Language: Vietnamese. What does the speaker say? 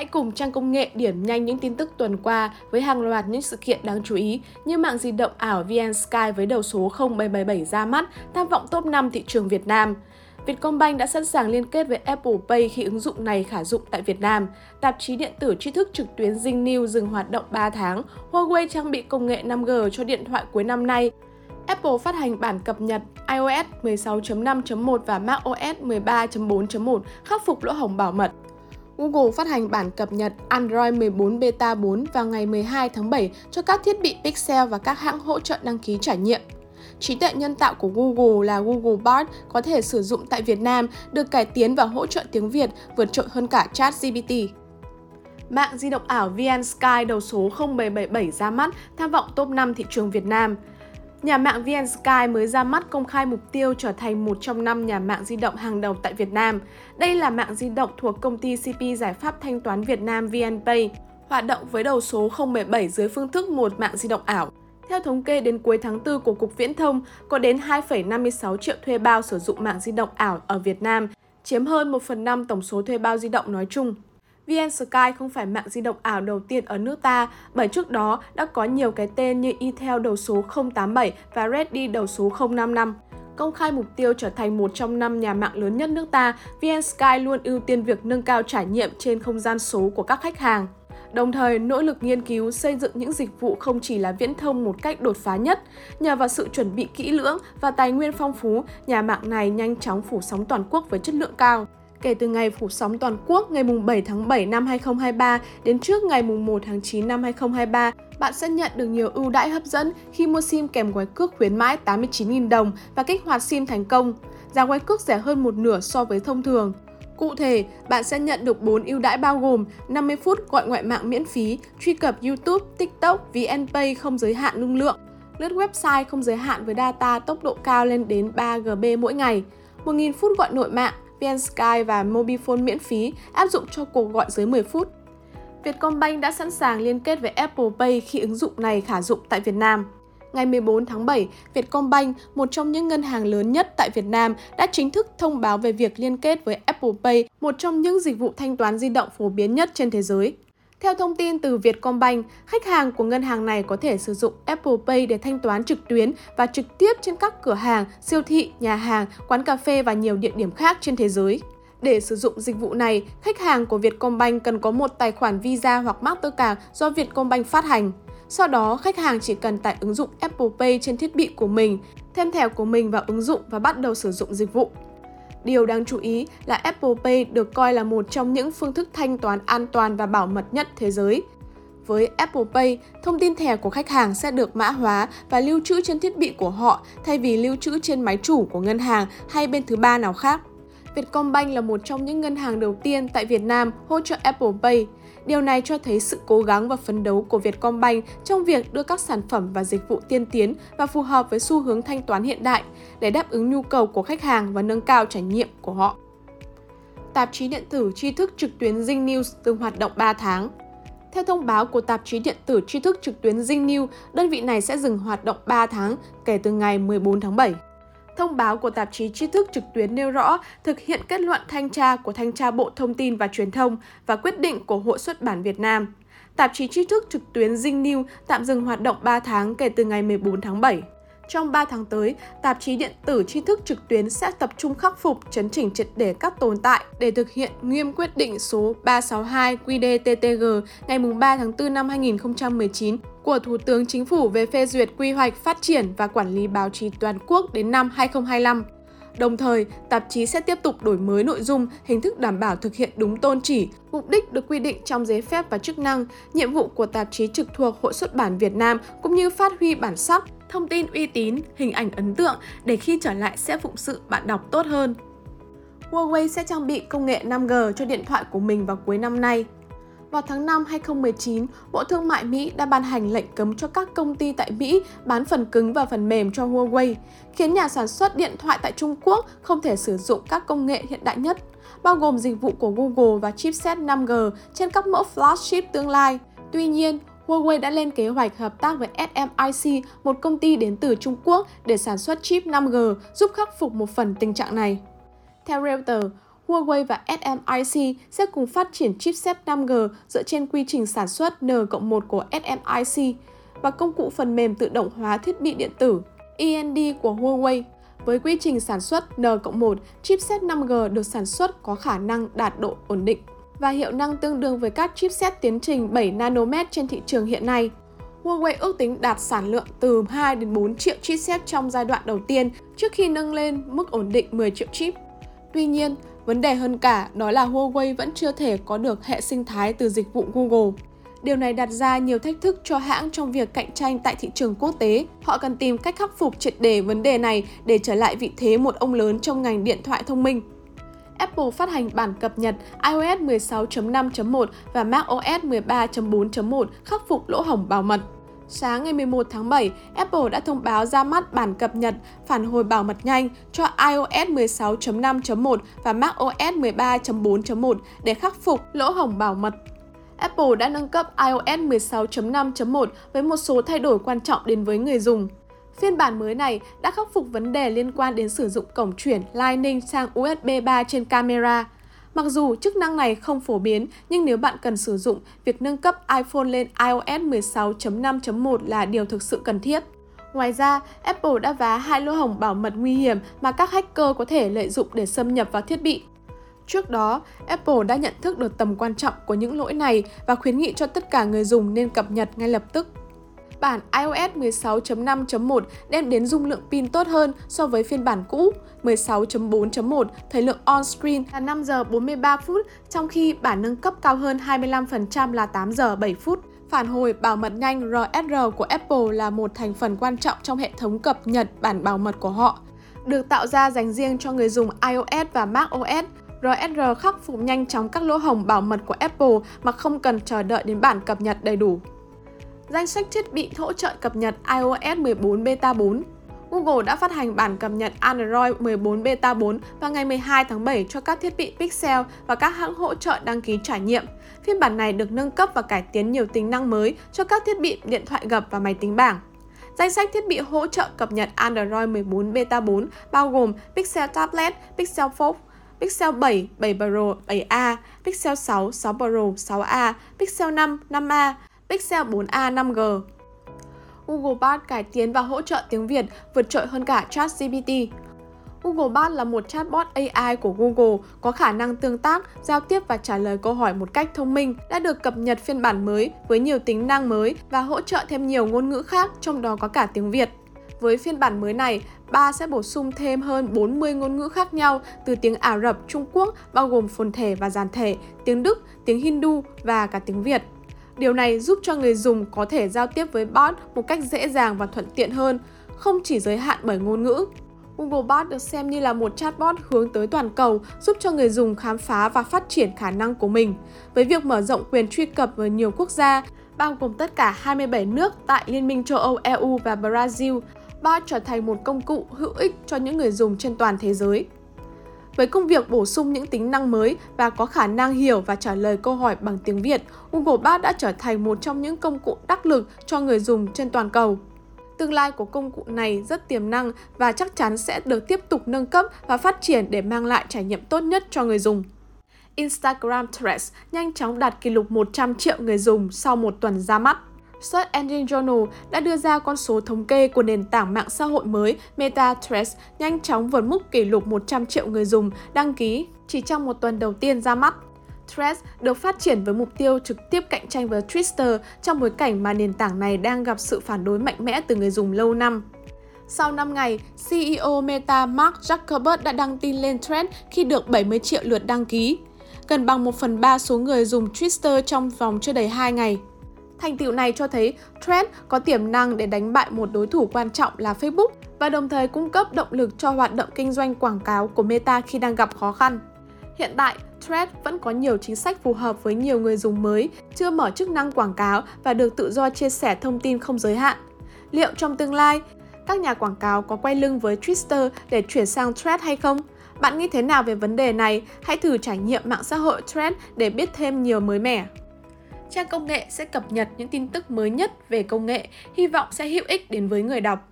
Hãy cùng trang công nghệ điểm nhanh những tin tức tuần qua với hàng loạt những sự kiện đáng chú ý như mạng di động ảo VN Sky với đầu số 0777 ra mắt, tham vọng top 5 thị trường Việt Nam. Vietcombank đã sẵn sàng liên kết với Apple Pay khi ứng dụng này khả dụng tại Việt Nam. Tạp chí điện tử tri thức trực tuyến Zing News dừng hoạt động 3 tháng. Huawei trang bị công nghệ 5G cho điện thoại cuối năm nay. Apple phát hành bản cập nhật iOS 16.5.1 và macOS 13.4.1 khắc phục lỗ hổng bảo mật. Google phát hành bản cập nhật Android 14 Beta 4 vào ngày 12 tháng 7 cho các thiết bị Pixel và các hãng hỗ trợ đăng ký trải nghiệm. Trí tuệ nhân tạo của Google là Google Bard có thể sử dụng tại Việt Nam, được cải tiến và hỗ trợ tiếng Việt vượt trội hơn cả ChatGPT. Mạng di động ảo VN Sky đầu số 0777 ra mắt, tham vọng top 5 thị trường Việt Nam. Nhà mạng VN Sky mới ra mắt công khai mục tiêu trở thành một trong năm nhà mạng di động hàng đầu tại Việt Nam. Đây là mạng di động thuộc công ty CP Giải pháp Thanh toán Việt Nam VNPay, hoạt động với đầu số 017 dưới phương thức một mạng di động ảo. Theo thống kê đến cuối tháng 4 của Cục Viễn thông, có đến 2,56 triệu thuê bao sử dụng mạng di động ảo ở Việt Nam, chiếm hơn 1 phần 5 tổng số thuê bao di động nói chung. VN Sky không phải mạng di động ảo đầu tiên ở nước ta, bởi trước đó đã có nhiều cái tên như Intel đầu số 087 và Reddy đầu số 055. Công khai mục tiêu trở thành một trong năm nhà mạng lớn nhất nước ta, VN Sky luôn ưu tiên việc nâng cao trải nghiệm trên không gian số của các khách hàng đồng thời nỗ lực nghiên cứu xây dựng những dịch vụ không chỉ là viễn thông một cách đột phá nhất. Nhờ vào sự chuẩn bị kỹ lưỡng và tài nguyên phong phú, nhà mạng này nhanh chóng phủ sóng toàn quốc với chất lượng cao. Kể từ ngày phủ sóng toàn quốc ngày 7 tháng 7 năm 2023 đến trước ngày 1 tháng 9 năm 2023, bạn sẽ nhận được nhiều ưu đãi hấp dẫn khi mua SIM kèm gói cước khuyến mãi 89.000 đồng và kích hoạt SIM thành công. Giá gói cước rẻ hơn một nửa so với thông thường. Cụ thể, bạn sẽ nhận được 4 ưu đãi bao gồm 50 phút gọi ngoại mạng miễn phí, truy cập YouTube, TikTok, VNPay không giới hạn lưu lượng, lướt website không giới hạn với data tốc độ cao lên đến 3 GB mỗi ngày, 1.000 phút gọi nội mạng, VnSky và Mobifone miễn phí áp dụng cho cuộc gọi dưới 10 phút. Vietcombank đã sẵn sàng liên kết với Apple Pay khi ứng dụng này khả dụng tại Việt Nam. Ngày 14 tháng 7, Vietcombank, một trong những ngân hàng lớn nhất tại Việt Nam, đã chính thức thông báo về việc liên kết với Apple Pay, một trong những dịch vụ thanh toán di động phổ biến nhất trên thế giới. Theo thông tin từ Vietcombank, khách hàng của ngân hàng này có thể sử dụng Apple Pay để thanh toán trực tuyến và trực tiếp trên các cửa hàng, siêu thị, nhà hàng, quán cà phê và nhiều địa điểm khác trên thế giới. Để sử dụng dịch vụ này, khách hàng của Vietcombank cần có một tài khoản Visa hoặc Mastercard do Vietcombank phát hành. Sau đó, khách hàng chỉ cần tải ứng dụng Apple Pay trên thiết bị của mình, thêm thẻ của mình vào ứng dụng và bắt đầu sử dụng dịch vụ. Điều đáng chú ý là Apple Pay được coi là một trong những phương thức thanh toán an toàn và bảo mật nhất thế giới. Với Apple Pay, thông tin thẻ của khách hàng sẽ được mã hóa và lưu trữ trên thiết bị của họ thay vì lưu trữ trên máy chủ của ngân hàng hay bên thứ ba nào khác. Vietcombank là một trong những ngân hàng đầu tiên tại Việt Nam hỗ trợ Apple Pay. Điều này cho thấy sự cố gắng và phấn đấu của Vietcombank trong việc đưa các sản phẩm và dịch vụ tiên tiến và phù hợp với xu hướng thanh toán hiện đại để đáp ứng nhu cầu của khách hàng và nâng cao trải nghiệm của họ. Tạp chí điện tử tri thức trực tuyến Zing News từng hoạt động 3 tháng. Theo thông báo của tạp chí điện tử tri thức trực tuyến Zing News, đơn vị này sẽ dừng hoạt động 3 tháng kể từ ngày 14 tháng 7. Thông báo của tạp chí tri thức trực tuyến nêu rõ thực hiện kết luận thanh tra của Thanh tra Bộ Thông tin và Truyền thông và quyết định của Hội xuất bản Việt Nam. Tạp chí tri thức trực tuyến Zing News tạm dừng hoạt động 3 tháng kể từ ngày 14 tháng 7. Trong 3 tháng tới, tạp chí điện tử tri thức trực tuyến sẽ tập trung khắc phục, chấn chỉnh triệt để các tồn tại để thực hiện nghiêm quyết định số 362 QDTTG ngày 3 tháng 4 năm 2019 của Thủ tướng Chính phủ về phê duyệt quy hoạch phát triển và quản lý báo chí toàn quốc đến năm 2025. Đồng thời, tạp chí sẽ tiếp tục đổi mới nội dung, hình thức đảm bảo thực hiện đúng tôn chỉ, mục đích được quy định trong giấy phép và chức năng, nhiệm vụ của tạp chí trực thuộc Hội xuất bản Việt Nam cũng như phát huy bản sắc, thông tin uy tín, hình ảnh ấn tượng để khi trở lại sẽ phụng sự bạn đọc tốt hơn. Huawei sẽ trang bị công nghệ 5G cho điện thoại của mình vào cuối năm nay. Vào tháng 5 2019, Bộ Thương mại Mỹ đã ban hành lệnh cấm cho các công ty tại Mỹ bán phần cứng và phần mềm cho Huawei, khiến nhà sản xuất điện thoại tại Trung Quốc không thể sử dụng các công nghệ hiện đại nhất, bao gồm dịch vụ của Google và chipset 5G trên các mẫu flagship tương lai. Tuy nhiên, Huawei đã lên kế hoạch hợp tác với SMIC, một công ty đến từ Trung Quốc để sản xuất chip 5G giúp khắc phục một phần tình trạng này. Theo Reuters, Huawei và SMIC sẽ cùng phát triển chipset 5G dựa trên quy trình sản xuất N-1 của SMIC và công cụ phần mềm tự động hóa thiết bị điện tử END của Huawei. Với quy trình sản xuất N-1, chipset 5G được sản xuất có khả năng đạt độ ổn định và hiệu năng tương đương với các chipset tiến trình 7 nanomet trên thị trường hiện nay. Huawei ước tính đạt sản lượng từ 2 đến 4 triệu chipset trong giai đoạn đầu tiên trước khi nâng lên mức ổn định 10 triệu chip. Tuy nhiên, vấn đề hơn cả đó là Huawei vẫn chưa thể có được hệ sinh thái từ dịch vụ Google. Điều này đặt ra nhiều thách thức cho hãng trong việc cạnh tranh tại thị trường quốc tế. Họ cần tìm cách khắc phục triệt đề vấn đề này để trở lại vị thế một ông lớn trong ngành điện thoại thông minh. Apple phát hành bản cập nhật iOS 16.5.1 và macOS 13.4.1 khắc phục lỗ hổng bảo mật. Sáng ngày 11 tháng 7, Apple đã thông báo ra mắt bản cập nhật phản hồi bảo mật nhanh cho iOS 16.5.1 và macOS 13.4.1 để khắc phục lỗ hổng bảo mật. Apple đã nâng cấp iOS 16.5.1 với một số thay đổi quan trọng đến với người dùng. Phiên bản mới này đã khắc phục vấn đề liên quan đến sử dụng cổng chuyển Lightning sang USB 3 trên camera. Mặc dù chức năng này không phổ biến, nhưng nếu bạn cần sử dụng, việc nâng cấp iPhone lên iOS 16.5.1 là điều thực sự cần thiết. Ngoài ra, Apple đã vá hai lỗ hổng bảo mật nguy hiểm mà các hacker có thể lợi dụng để xâm nhập vào thiết bị. Trước đó, Apple đã nhận thức được tầm quan trọng của những lỗi này và khuyến nghị cho tất cả người dùng nên cập nhật ngay lập tức bản iOS 16.5.1 đem đến dung lượng pin tốt hơn so với phiên bản cũ 16.4.1, thời lượng on-screen là 5 giờ 43 phút, trong khi bản nâng cấp cao hơn 25% là 8 giờ 7 phút. Phản hồi bảo mật nhanh RSR của Apple là một thành phần quan trọng trong hệ thống cập nhật bản bảo mật của họ, được tạo ra dành riêng cho người dùng iOS và macOS. RSR khắc phục nhanh chóng các lỗ hổng bảo mật của Apple mà không cần chờ đợi đến bản cập nhật đầy đủ danh sách thiết bị hỗ trợ cập nhật iOS 14 Beta 4. Google đã phát hành bản cập nhật Android 14 Beta 4 vào ngày 12 tháng 7 cho các thiết bị Pixel và các hãng hỗ trợ đăng ký trải nghiệm. Phiên bản này được nâng cấp và cải tiến nhiều tính năng mới cho các thiết bị điện thoại gập và máy tính bảng. Danh sách thiết bị hỗ trợ cập nhật Android 14 Beta 4 bao gồm Pixel Tablet, Pixel Fold, Pixel 7, 7 Pro, 7A, Pixel 6, 6 Pro, 6A, Pixel 5, 5A, Pixel 4a 5G. Google Bard cải tiến và hỗ trợ tiếng Việt vượt trội hơn cả ChatGPT. Google Bard là một chatbot AI của Google có khả năng tương tác, giao tiếp và trả lời câu hỏi một cách thông minh, đã được cập nhật phiên bản mới với nhiều tính năng mới và hỗ trợ thêm nhiều ngôn ngữ khác, trong đó có cả tiếng Việt. Với phiên bản mới này, ba sẽ bổ sung thêm hơn 40 ngôn ngữ khác nhau từ tiếng Ả Rập, Trung Quốc, bao gồm phồn thể và giản thể, tiếng Đức, tiếng Hindu và cả tiếng Việt. Điều này giúp cho người dùng có thể giao tiếp với bot một cách dễ dàng và thuận tiện hơn, không chỉ giới hạn bởi ngôn ngữ. Google Bot được xem như là một chatbot hướng tới toàn cầu, giúp cho người dùng khám phá và phát triển khả năng của mình. Với việc mở rộng quyền truy cập với nhiều quốc gia, bao gồm tất cả 27 nước tại Liên minh châu Âu EU và Brazil, Bot trở thành một công cụ hữu ích cho những người dùng trên toàn thế giới. Với công việc bổ sung những tính năng mới và có khả năng hiểu và trả lời câu hỏi bằng tiếng Việt, Google Bard đã trở thành một trong những công cụ đắc lực cho người dùng trên toàn cầu. Tương lai của công cụ này rất tiềm năng và chắc chắn sẽ được tiếp tục nâng cấp và phát triển để mang lại trải nghiệm tốt nhất cho người dùng. Instagram Threads nhanh chóng đạt kỷ lục 100 triệu người dùng sau một tuần ra mắt. Search Engine Journal đã đưa ra con số thống kê của nền tảng mạng xã hội mới Meta Threads nhanh chóng vượt mức kỷ lục 100 triệu người dùng đăng ký chỉ trong một tuần đầu tiên ra mắt. Threads được phát triển với mục tiêu trực tiếp cạnh tranh với Twitter trong bối cảnh mà nền tảng này đang gặp sự phản đối mạnh mẽ từ người dùng lâu năm. Sau 5 ngày, CEO Meta Mark Zuckerberg đã đăng tin lên Threads khi được 70 triệu lượt đăng ký, gần bằng 1 phần 3 số người dùng Twitter trong vòng chưa đầy 2 ngày. Thành tựu này cho thấy Threads có tiềm năng để đánh bại một đối thủ quan trọng là Facebook và đồng thời cung cấp động lực cho hoạt động kinh doanh quảng cáo của Meta khi đang gặp khó khăn. Hiện tại, Threads vẫn có nhiều chính sách phù hợp với nhiều người dùng mới, chưa mở chức năng quảng cáo và được tự do chia sẻ thông tin không giới hạn. Liệu trong tương lai, các nhà quảng cáo có quay lưng với Twitter để chuyển sang Threads hay không? Bạn nghĩ thế nào về vấn đề này? Hãy thử trải nghiệm mạng xã hội Threads để biết thêm nhiều mới mẻ. Trang công nghệ sẽ cập nhật những tin tức mới nhất về công nghệ, hy vọng sẽ hữu ích đến với người đọc.